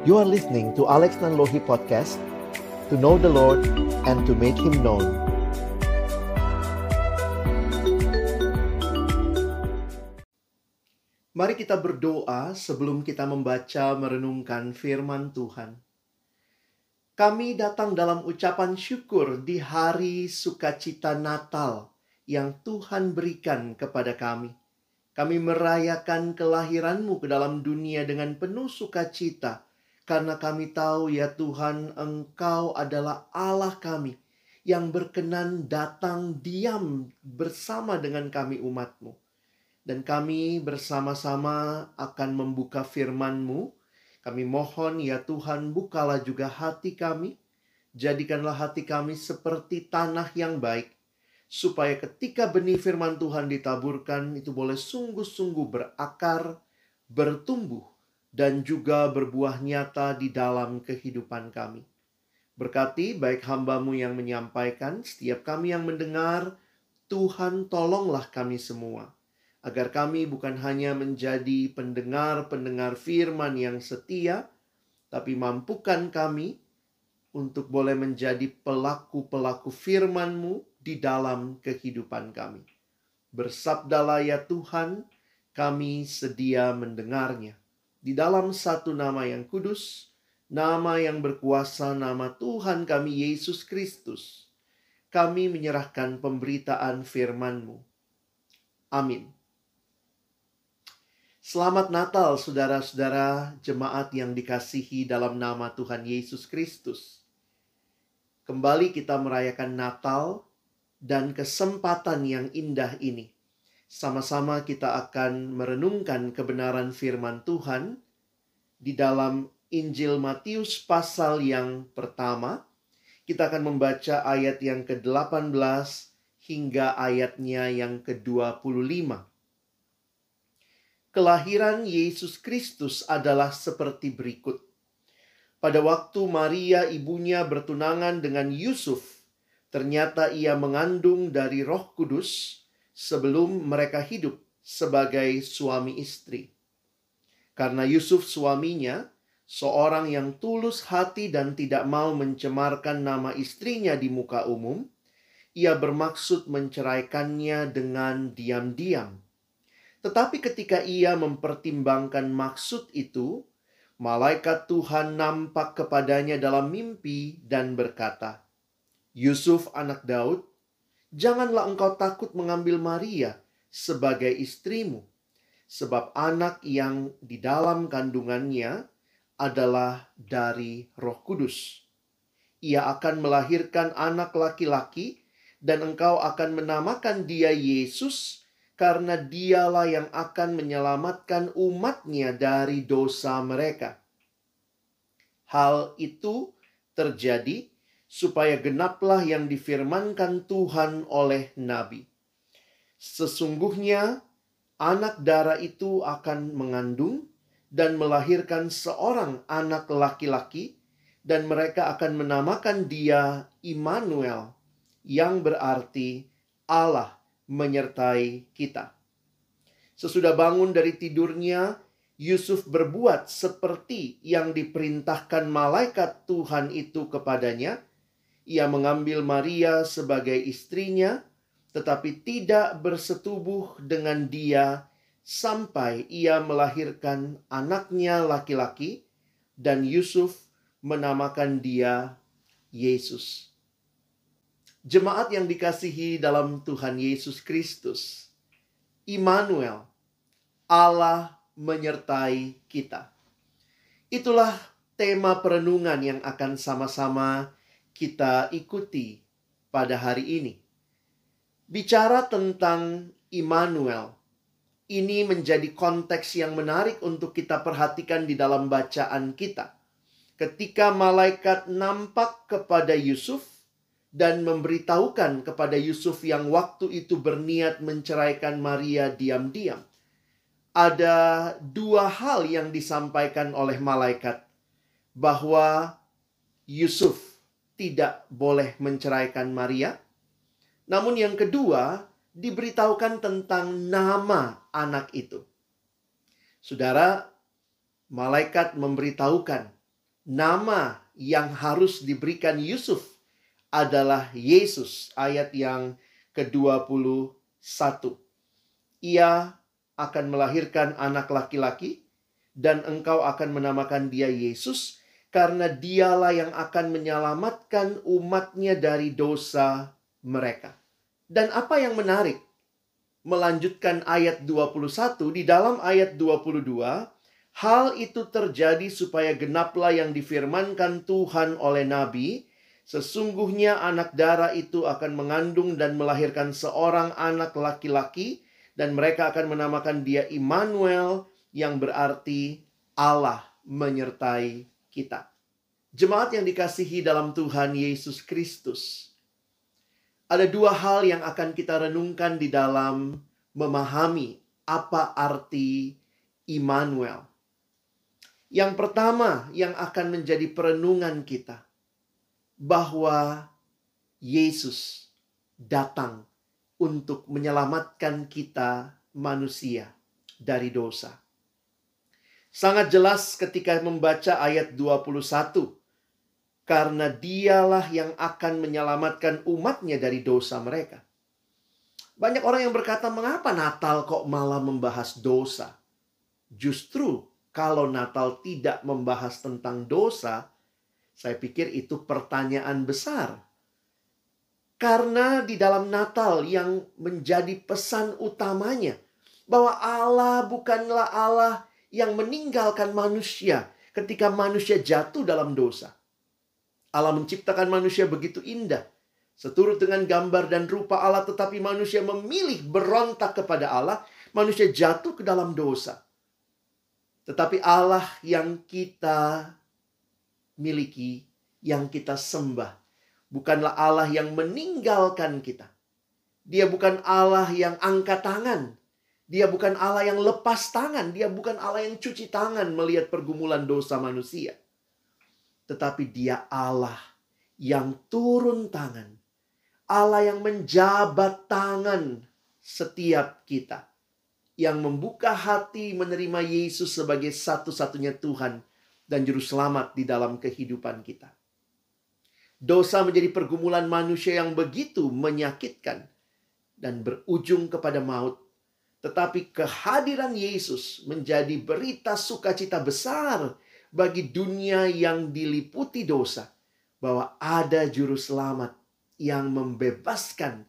You are listening to Alex Nanlohi Podcast To know the Lord and to make Him known Mari kita berdoa sebelum kita membaca merenungkan firman Tuhan. Kami datang dalam ucapan syukur di hari sukacita Natal yang Tuhan berikan kepada kami. Kami merayakan kelahiranmu ke dalam dunia dengan penuh sukacita, karena kami tahu ya Tuhan, Engkau adalah Allah kami yang berkenan datang diam bersama dengan kami umatmu. Dan kami bersama-sama akan membuka firman-Mu. Kami mohon ya Tuhan, bukalah juga hati kami. Jadikanlah hati kami seperti tanah yang baik supaya ketika benih firman Tuhan ditaburkan itu boleh sungguh-sungguh berakar, bertumbuh, dan juga berbuah nyata di dalam kehidupan kami. Berkati baik hambamu yang menyampaikan, setiap kami yang mendengar, Tuhan tolonglah kami semua. Agar kami bukan hanya menjadi pendengar-pendengar firman yang setia, tapi mampukan kami untuk boleh menjadi pelaku-pelaku firman-Mu di dalam kehidupan kami. Bersabdalah ya Tuhan, kami sedia mendengarnya. Di dalam satu nama yang kudus, nama yang berkuasa, nama Tuhan kami Yesus Kristus, kami menyerahkan pemberitaan firman-Mu. Amin. Selamat Natal saudara-saudara jemaat yang dikasihi dalam nama Tuhan Yesus Kristus. Kembali kita merayakan Natal dan kesempatan yang indah ini. Sama-sama kita akan merenungkan kebenaran firman Tuhan di dalam Injil Matius pasal yang pertama. Kita akan membaca ayat yang ke-18 hingga ayatnya yang ke-25. Kelahiran Yesus Kristus adalah seperti berikut. Pada waktu Maria ibunya bertunangan dengan Yusuf, Ternyata ia mengandung dari Roh Kudus sebelum mereka hidup sebagai suami istri. Karena Yusuf suaminya seorang yang tulus hati dan tidak mau mencemarkan nama istrinya di muka umum, ia bermaksud menceraikannya dengan diam-diam. Tetapi ketika ia mempertimbangkan maksud itu, malaikat Tuhan nampak kepadanya dalam mimpi dan berkata, Yusuf anak Daud, janganlah engkau takut mengambil Maria sebagai istrimu, sebab anak yang di dalam kandungannya adalah dari Roh Kudus. Ia akan melahirkan anak laki-laki, dan engkau akan menamakan dia Yesus, karena dialah yang akan menyelamatkan umatnya dari dosa mereka. Hal itu terjadi supaya genaplah yang difirmankan Tuhan oleh nabi. Sesungguhnya anak darah itu akan mengandung dan melahirkan seorang anak laki-laki dan mereka akan menamakan dia Immanuel yang berarti Allah menyertai kita. Sesudah bangun dari tidurnya, Yusuf berbuat seperti yang diperintahkan malaikat Tuhan itu kepadanya ia mengambil Maria sebagai istrinya, tetapi tidak bersetubuh dengan dia sampai ia melahirkan anaknya laki-laki, dan Yusuf menamakan dia Yesus. Jemaat yang dikasihi dalam Tuhan Yesus Kristus, Immanuel, Allah menyertai kita. Itulah tema perenungan yang akan sama-sama kita ikuti pada hari ini. Bicara tentang Immanuel, ini menjadi konteks yang menarik untuk kita perhatikan di dalam bacaan kita. Ketika malaikat nampak kepada Yusuf dan memberitahukan kepada Yusuf yang waktu itu berniat menceraikan Maria diam-diam. Ada dua hal yang disampaikan oleh malaikat bahwa Yusuf tidak boleh menceraikan Maria. Namun yang kedua, diberitahukan tentang nama anak itu. Saudara, malaikat memberitahukan nama yang harus diberikan Yusuf adalah Yesus. Ayat yang ke-21. Ia akan melahirkan anak laki-laki dan engkau akan menamakan dia Yesus karena dialah yang akan menyelamatkan umatnya dari dosa mereka. Dan apa yang menarik, melanjutkan ayat 21, di dalam ayat 22, hal itu terjadi supaya genaplah yang difirmankan Tuhan oleh Nabi, sesungguhnya anak darah itu akan mengandung dan melahirkan seorang anak laki-laki, dan mereka akan menamakan dia Immanuel, yang berarti Allah menyertai kita. Jemaat yang dikasihi dalam Tuhan Yesus Kristus. Ada dua hal yang akan kita renungkan di dalam memahami apa arti Immanuel. Yang pertama yang akan menjadi perenungan kita bahwa Yesus datang untuk menyelamatkan kita manusia dari dosa. Sangat jelas ketika membaca ayat 21 karena dialah yang akan menyelamatkan umatnya dari dosa mereka. Banyak orang yang berkata, mengapa Natal kok malah membahas dosa? Justru kalau Natal tidak membahas tentang dosa, saya pikir itu pertanyaan besar. Karena di dalam Natal yang menjadi pesan utamanya, bahwa Allah bukanlah Allah yang meninggalkan manusia ketika manusia jatuh dalam dosa. Allah menciptakan manusia begitu indah. Seturut dengan gambar dan rupa Allah tetapi manusia memilih berontak kepada Allah. Manusia jatuh ke dalam dosa. Tetapi Allah yang kita miliki, yang kita sembah. Bukanlah Allah yang meninggalkan kita. Dia bukan Allah yang angkat tangan. Dia bukan Allah yang lepas tangan. Dia bukan Allah yang cuci tangan melihat pergumulan dosa manusia tetapi Dia Allah yang turun tangan, Allah yang menjabat tangan setiap kita, yang membuka hati menerima Yesus sebagai satu-satunya Tuhan dan Juru Selamat di dalam kehidupan kita. Dosa menjadi pergumulan manusia yang begitu menyakitkan dan berujung kepada maut. Tetapi kehadiran Yesus menjadi berita sukacita besar bagi dunia yang diliputi dosa bahwa ada juru selamat yang membebaskan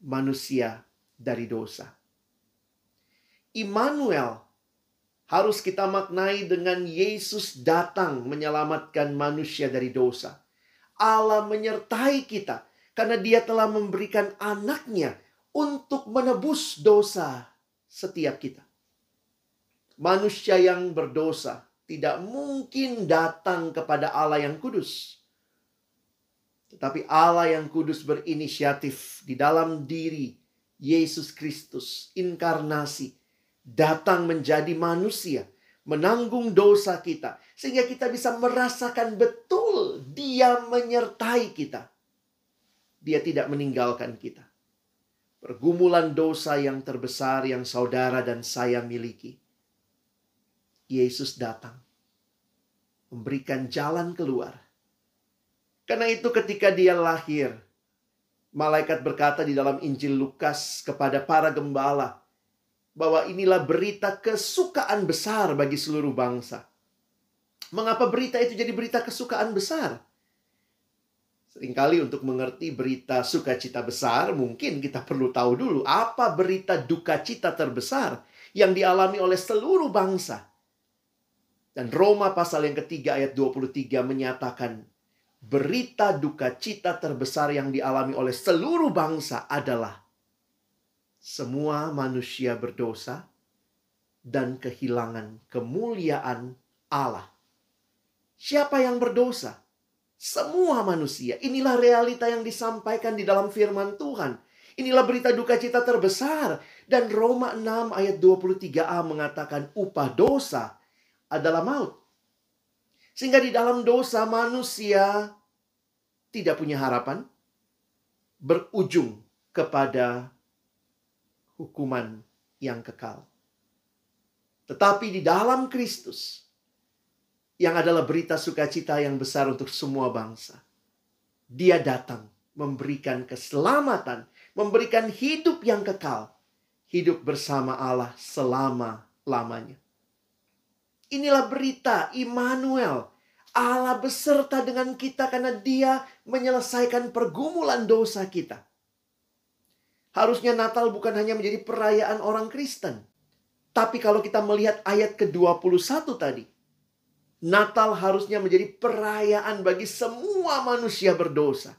manusia dari dosa. Immanuel harus kita maknai dengan Yesus datang menyelamatkan manusia dari dosa. Allah menyertai kita karena dia telah memberikan anaknya untuk menebus dosa setiap kita. Manusia yang berdosa tidak mungkin datang kepada Allah yang kudus. Tetapi Allah yang kudus berinisiatif di dalam diri Yesus Kristus, inkarnasi, datang menjadi manusia, menanggung dosa kita, sehingga kita bisa merasakan betul Dia menyertai kita. Dia tidak meninggalkan kita. Pergumulan dosa yang terbesar yang saudara dan saya miliki Yesus datang memberikan jalan keluar. Karena itu ketika dia lahir, malaikat berkata di dalam Injil Lukas kepada para gembala bahwa inilah berita kesukaan besar bagi seluruh bangsa. Mengapa berita itu jadi berita kesukaan besar? Seringkali untuk mengerti berita sukacita besar, mungkin kita perlu tahu dulu apa berita duka cita terbesar yang dialami oleh seluruh bangsa. Dan Roma pasal yang ketiga ayat 23 menyatakan berita duka cita terbesar yang dialami oleh seluruh bangsa adalah semua manusia berdosa dan kehilangan kemuliaan Allah. Siapa yang berdosa? Semua manusia. Inilah realita yang disampaikan di dalam firman Tuhan. Inilah berita duka cita terbesar. Dan Roma 6 ayat 23a mengatakan upah dosa adalah maut. Sehingga di dalam dosa manusia tidak punya harapan, berujung kepada hukuman yang kekal. Tetapi di dalam Kristus, yang adalah berita sukacita yang besar untuk semua bangsa. Dia datang memberikan keselamatan, memberikan hidup yang kekal, hidup bersama Allah selama-lamanya. Inilah berita Immanuel, Allah beserta dengan kita karena Dia menyelesaikan pergumulan dosa kita. Harusnya Natal bukan hanya menjadi perayaan orang Kristen. Tapi kalau kita melihat ayat ke-21 tadi, Natal harusnya menjadi perayaan bagi semua manusia berdosa.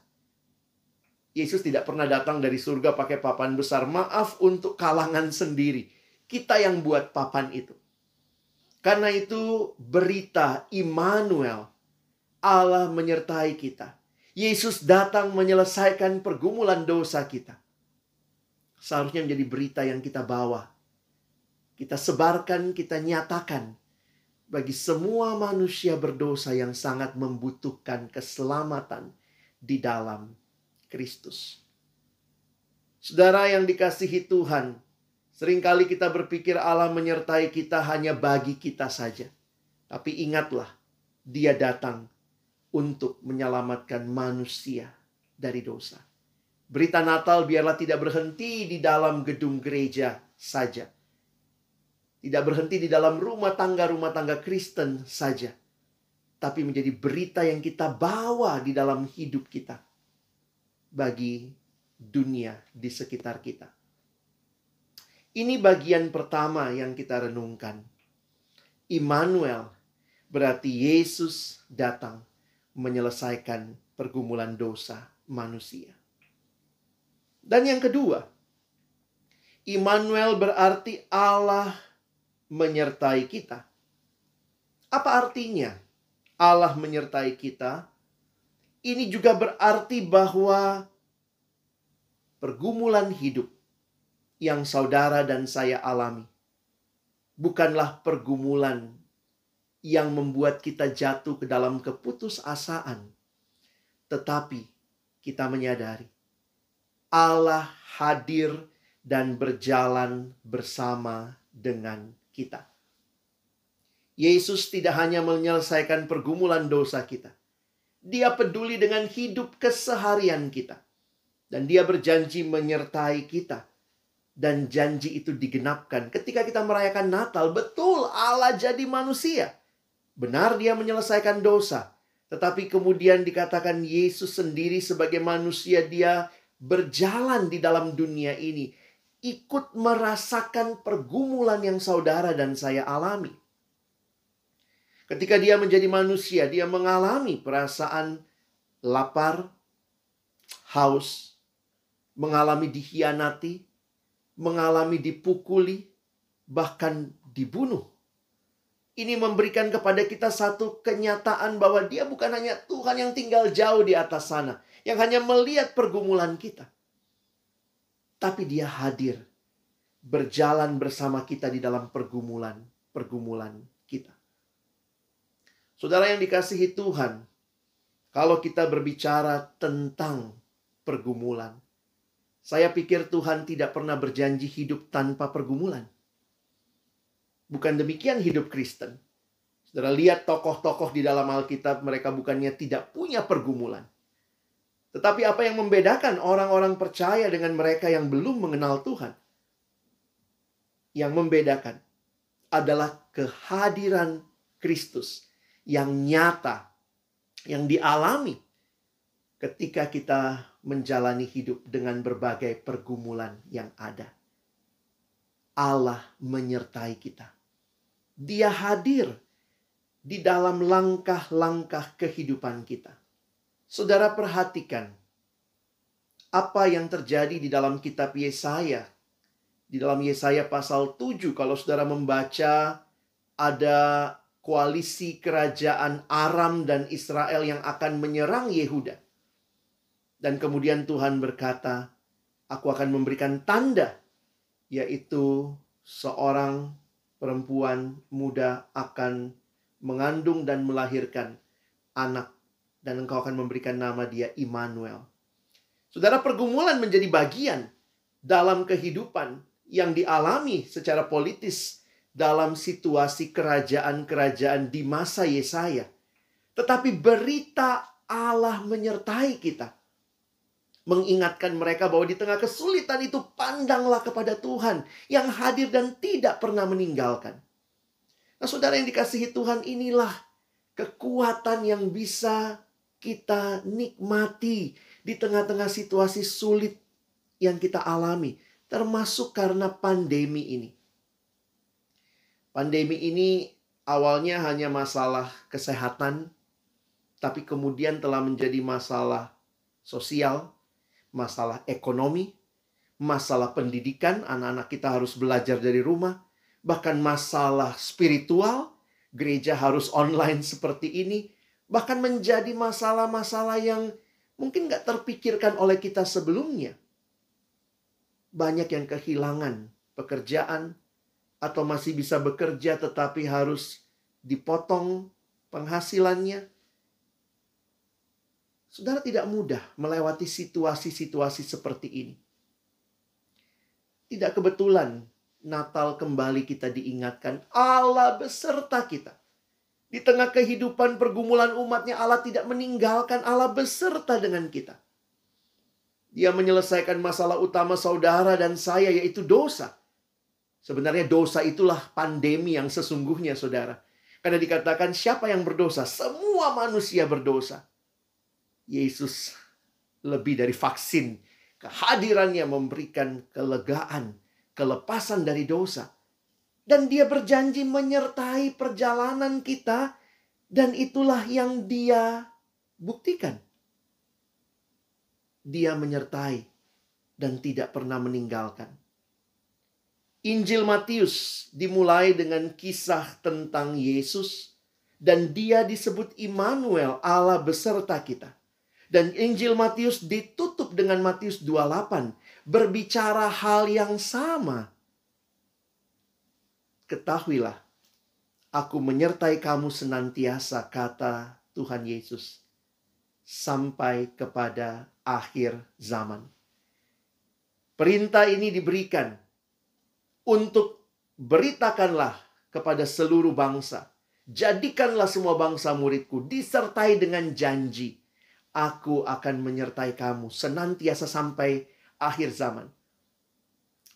Yesus tidak pernah datang dari surga pakai papan besar. Maaf untuk kalangan sendiri. Kita yang buat papan itu. Karena itu berita Immanuel. Allah menyertai kita. Yesus datang menyelesaikan pergumulan dosa kita. Seharusnya menjadi berita yang kita bawa. Kita sebarkan, kita nyatakan bagi semua manusia berdosa yang sangat membutuhkan keselamatan di dalam Kristus. Saudara yang dikasihi Tuhan, sering kali kita berpikir Allah menyertai kita hanya bagi kita saja. Tapi ingatlah, Dia datang untuk menyelamatkan manusia dari dosa. Berita Natal biarlah tidak berhenti di dalam gedung gereja saja tidak berhenti di dalam rumah tangga-rumah tangga Kristen saja. Tapi menjadi berita yang kita bawa di dalam hidup kita. Bagi dunia di sekitar kita. Ini bagian pertama yang kita renungkan. Immanuel berarti Yesus datang menyelesaikan pergumulan dosa manusia. Dan yang kedua, Immanuel berarti Allah menyertai kita. Apa artinya Allah menyertai kita? Ini juga berarti bahwa pergumulan hidup yang saudara dan saya alami bukanlah pergumulan yang membuat kita jatuh ke dalam keputusasaan, tetapi kita menyadari Allah hadir dan berjalan bersama dengan kita. Yesus tidak hanya menyelesaikan pergumulan dosa kita. Dia peduli dengan hidup keseharian kita. Dan dia berjanji menyertai kita. Dan janji itu digenapkan ketika kita merayakan Natal. Betul Allah jadi manusia. Benar dia menyelesaikan dosa. Tetapi kemudian dikatakan Yesus sendiri sebagai manusia dia berjalan di dalam dunia ini ikut merasakan pergumulan yang saudara dan saya alami. Ketika dia menjadi manusia, dia mengalami perasaan lapar, haus, mengalami dikhianati, mengalami dipukuli, bahkan dibunuh. Ini memberikan kepada kita satu kenyataan bahwa dia bukan hanya Tuhan yang tinggal jauh di atas sana, yang hanya melihat pergumulan kita tapi dia hadir berjalan bersama kita di dalam pergumulan-pergumulan kita. Saudara yang dikasihi Tuhan, kalau kita berbicara tentang pergumulan, saya pikir Tuhan tidak pernah berjanji hidup tanpa pergumulan. Bukan demikian hidup Kristen. Saudara lihat tokoh-tokoh di dalam Alkitab, mereka bukannya tidak punya pergumulan. Tetapi apa yang membedakan orang-orang percaya dengan mereka yang belum mengenal Tuhan? Yang membedakan adalah kehadiran Kristus yang nyata, yang dialami ketika kita menjalani hidup dengan berbagai pergumulan yang ada. Allah menyertai kita. Dia hadir di dalam langkah-langkah kehidupan kita. Saudara perhatikan apa yang terjadi di dalam kitab Yesaya. Di dalam Yesaya pasal 7 kalau saudara membaca ada koalisi kerajaan Aram dan Israel yang akan menyerang Yehuda. Dan kemudian Tuhan berkata, aku akan memberikan tanda yaitu seorang perempuan muda akan mengandung dan melahirkan anak dan engkau akan memberikan nama dia Immanuel. Saudara, pergumulan menjadi bagian dalam kehidupan yang dialami secara politis dalam situasi kerajaan-kerajaan di masa Yesaya. Tetapi berita Allah menyertai kita. Mengingatkan mereka bahwa di tengah kesulitan itu pandanglah kepada Tuhan yang hadir dan tidak pernah meninggalkan. Nah saudara yang dikasihi Tuhan inilah kekuatan yang bisa kita nikmati di tengah-tengah situasi sulit yang kita alami. Termasuk karena pandemi ini. Pandemi ini awalnya hanya masalah kesehatan, tapi kemudian telah menjadi masalah sosial, masalah ekonomi, masalah pendidikan, anak-anak kita harus belajar dari rumah, bahkan masalah spiritual, gereja harus online seperti ini, bahkan menjadi masalah-masalah yang mungkin gak terpikirkan oleh kita sebelumnya. Banyak yang kehilangan pekerjaan, atau masih bisa bekerja tetapi harus dipotong penghasilannya. Saudara tidak mudah melewati situasi-situasi seperti ini. Tidak kebetulan Natal kembali kita diingatkan Allah beserta kita. Di tengah kehidupan pergumulan umatnya Allah tidak meninggalkan Allah beserta dengan kita. Dia menyelesaikan masalah utama saudara dan saya yaitu dosa. Sebenarnya dosa itulah pandemi yang sesungguhnya, saudara. Karena dikatakan siapa yang berdosa? Semua manusia berdosa. Yesus lebih dari vaksin. Kehadirannya memberikan kelegaan, kelepasan dari dosa. Dan dia berjanji menyertai perjalanan kita. Dan itulah yang dia buktikan. Dia menyertai dan tidak pernah meninggalkan. Injil Matius dimulai dengan kisah tentang Yesus dan dia disebut Immanuel, Allah beserta kita. Dan Injil Matius ditutup dengan Matius 28, berbicara hal yang sama. Ketahuilah, aku menyertai kamu senantiasa, kata Tuhan Yesus, sampai kepada akhir zaman. Perintah ini diberikan untuk beritakanlah kepada seluruh bangsa. Jadikanlah semua bangsa muridku disertai dengan janji. Aku akan menyertai kamu senantiasa sampai akhir zaman.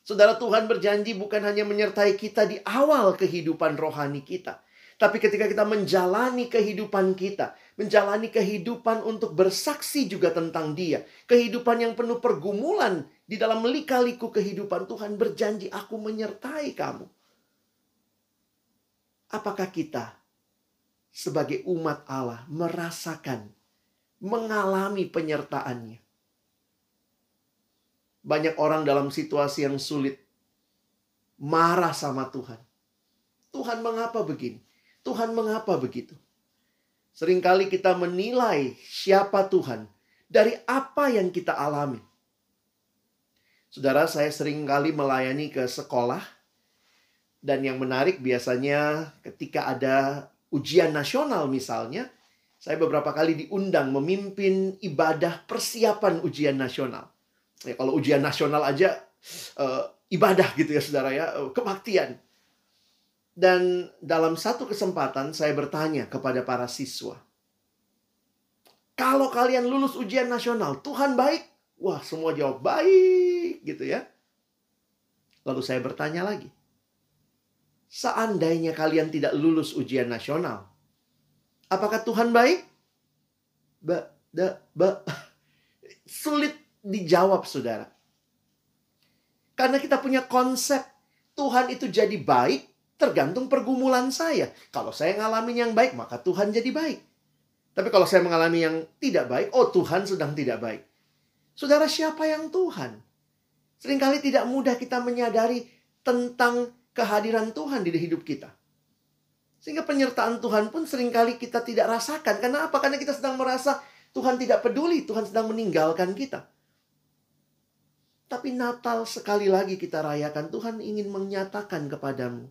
Saudara Tuhan berjanji bukan hanya menyertai kita di awal kehidupan rohani kita. Tapi ketika kita menjalani kehidupan kita, menjalani kehidupan untuk bersaksi juga tentang Dia, kehidupan yang penuh pergumulan di dalam melika-liku kehidupan Tuhan berjanji aku menyertai kamu. Apakah kita sebagai umat Allah merasakan, mengalami penyertaannya? Banyak orang dalam situasi yang sulit marah sama Tuhan. Tuhan mengapa begini? Tuhan mengapa begitu? Seringkali kita menilai siapa Tuhan dari apa yang kita alami. Saudara, saya sering kali melayani ke sekolah dan yang menarik biasanya ketika ada ujian nasional misalnya, saya beberapa kali diundang memimpin ibadah persiapan ujian nasional. Ya, kalau ujian nasional aja uh, ibadah gitu ya saudara ya, uh, kebaktian. Dan dalam satu kesempatan saya bertanya kepada para siswa. Kalau kalian lulus ujian nasional, Tuhan baik? Wah, semua jawab baik gitu ya. Lalu saya bertanya lagi. Seandainya kalian tidak lulus ujian nasional, apakah Tuhan baik? Ba, da, ba. Sulit dijawab, saudara. Karena kita punya konsep Tuhan itu jadi baik Tergantung pergumulan saya. Kalau saya ngalamin yang baik, maka Tuhan jadi baik. Tapi kalau saya mengalami yang tidak baik, oh Tuhan sedang tidak baik. Saudara, siapa yang Tuhan? Seringkali tidak mudah kita menyadari tentang kehadiran Tuhan di hidup kita. Sehingga penyertaan Tuhan pun sering kali kita tidak rasakan. Karena apa? Karena kita sedang merasa Tuhan tidak peduli, Tuhan sedang meninggalkan kita. Tapi Natal sekali lagi kita rayakan, Tuhan ingin menyatakan kepadamu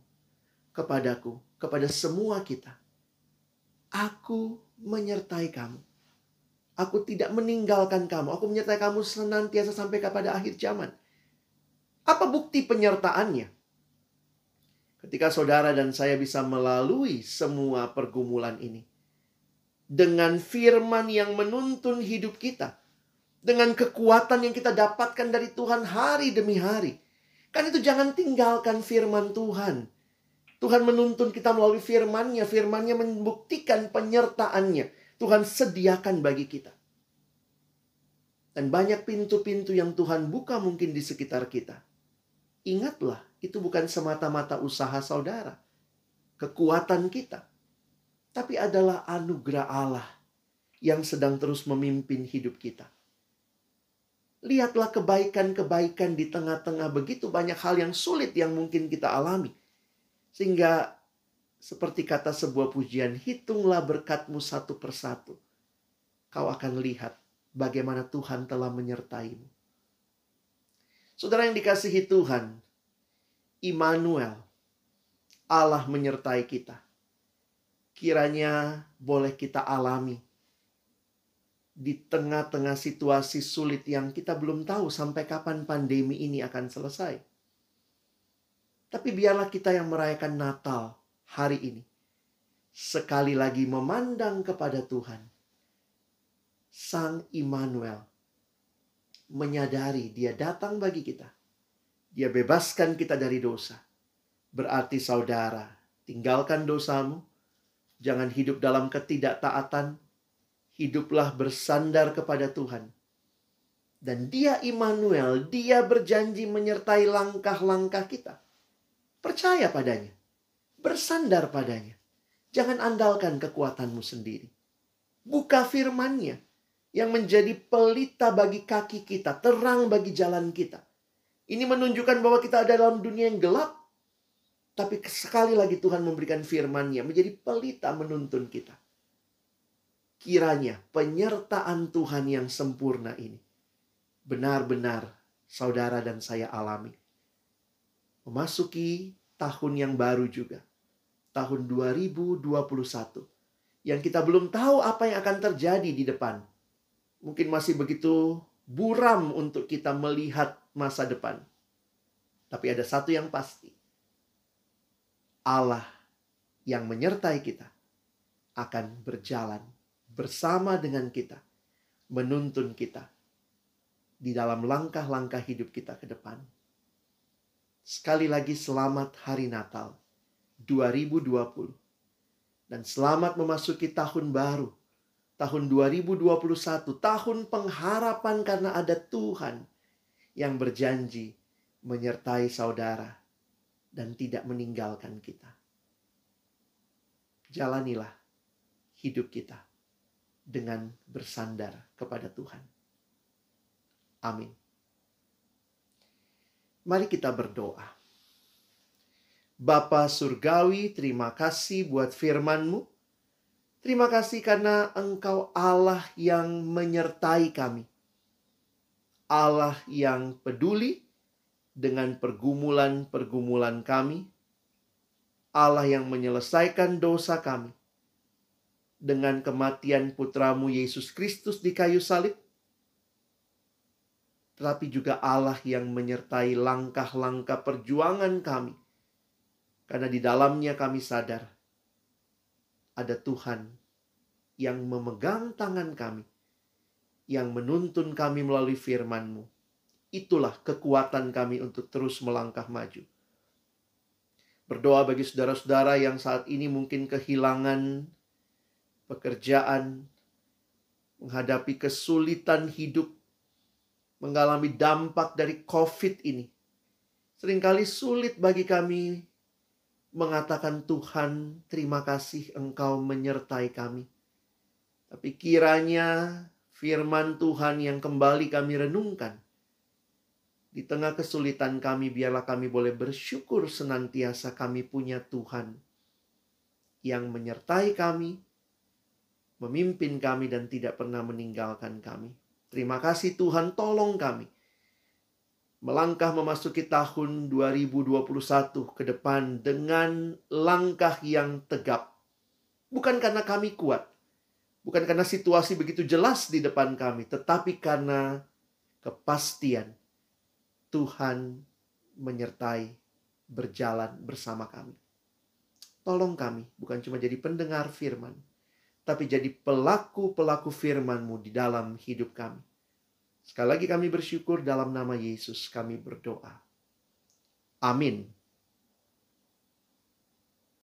kepadaku, kepada semua kita. Aku menyertai kamu. Aku tidak meninggalkan kamu. Aku menyertai kamu senantiasa sampai kepada akhir zaman. Apa bukti penyertaannya? Ketika saudara dan saya bisa melalui semua pergumulan ini dengan firman yang menuntun hidup kita, dengan kekuatan yang kita dapatkan dari Tuhan hari demi hari. Kan itu jangan tinggalkan firman Tuhan. Tuhan menuntun kita melalui firman-Nya, firman-Nya membuktikan penyertaannya. Tuhan sediakan bagi kita. Dan banyak pintu-pintu yang Tuhan buka mungkin di sekitar kita. Ingatlah, itu bukan semata-mata usaha saudara, kekuatan kita, tapi adalah anugerah Allah yang sedang terus memimpin hidup kita. Lihatlah kebaikan-kebaikan di tengah-tengah begitu banyak hal yang sulit yang mungkin kita alami. Sehingga seperti kata sebuah pujian, hitunglah berkatmu satu persatu. Kau akan lihat bagaimana Tuhan telah menyertaimu. Saudara yang dikasihi Tuhan, Immanuel, Allah menyertai kita. Kiranya boleh kita alami di tengah-tengah situasi sulit yang kita belum tahu sampai kapan pandemi ini akan selesai. Tapi biarlah kita yang merayakan Natal hari ini sekali lagi memandang kepada Tuhan. Sang Immanuel menyadari dia datang bagi kita. Dia bebaskan kita dari dosa. Berarti saudara, tinggalkan dosamu. Jangan hidup dalam ketidaktaatan, hiduplah bersandar kepada Tuhan. Dan dia Immanuel, dia berjanji menyertai langkah-langkah kita. Percaya padanya. Bersandar padanya. Jangan andalkan kekuatanmu sendiri. Buka firmannya yang menjadi pelita bagi kaki kita, terang bagi jalan kita. Ini menunjukkan bahwa kita ada dalam dunia yang gelap. Tapi sekali lagi Tuhan memberikan firmannya menjadi pelita menuntun kita kiranya penyertaan Tuhan yang sempurna ini benar-benar saudara dan saya alami. Memasuki tahun yang baru juga, tahun 2021, yang kita belum tahu apa yang akan terjadi di depan. Mungkin masih begitu buram untuk kita melihat masa depan. Tapi ada satu yang pasti. Allah yang menyertai kita akan berjalan bersama dengan kita, menuntun kita di dalam langkah-langkah hidup kita ke depan. Sekali lagi selamat hari Natal 2020. Dan selamat memasuki tahun baru, tahun 2021, tahun pengharapan karena ada Tuhan yang berjanji menyertai saudara dan tidak meninggalkan kita. Jalanilah hidup kita dengan bersandar kepada Tuhan. Amin. Mari kita berdoa. Bapa Surgawi, terima kasih buat firman-Mu. Terima kasih karena Engkau Allah yang menyertai kami. Allah yang peduli dengan pergumulan-pergumulan kami. Allah yang menyelesaikan dosa kami dengan kematian putramu Yesus Kristus di kayu salib, tetapi juga Allah yang menyertai langkah-langkah perjuangan kami. Karena di dalamnya kami sadar ada Tuhan yang memegang tangan kami, yang menuntun kami melalui firman-Mu. Itulah kekuatan kami untuk terus melangkah maju. Berdoa bagi saudara-saudara yang saat ini mungkin kehilangan pekerjaan, menghadapi kesulitan hidup, mengalami dampak dari COVID ini. Seringkali sulit bagi kami mengatakan Tuhan, terima kasih Engkau menyertai kami. Tapi kiranya firman Tuhan yang kembali kami renungkan. Di tengah kesulitan kami, biarlah kami boleh bersyukur senantiasa kami punya Tuhan yang menyertai kami, memimpin kami dan tidak pernah meninggalkan kami. Terima kasih Tuhan, tolong kami. Melangkah memasuki tahun 2021 ke depan dengan langkah yang tegap. Bukan karena kami kuat, bukan karena situasi begitu jelas di depan kami, tetapi karena kepastian Tuhan menyertai berjalan bersama kami. Tolong kami bukan cuma jadi pendengar firman, tapi jadi pelaku-pelaku firman-Mu di dalam hidup kami. Sekali lagi kami bersyukur dalam nama Yesus kami berdoa. Amin.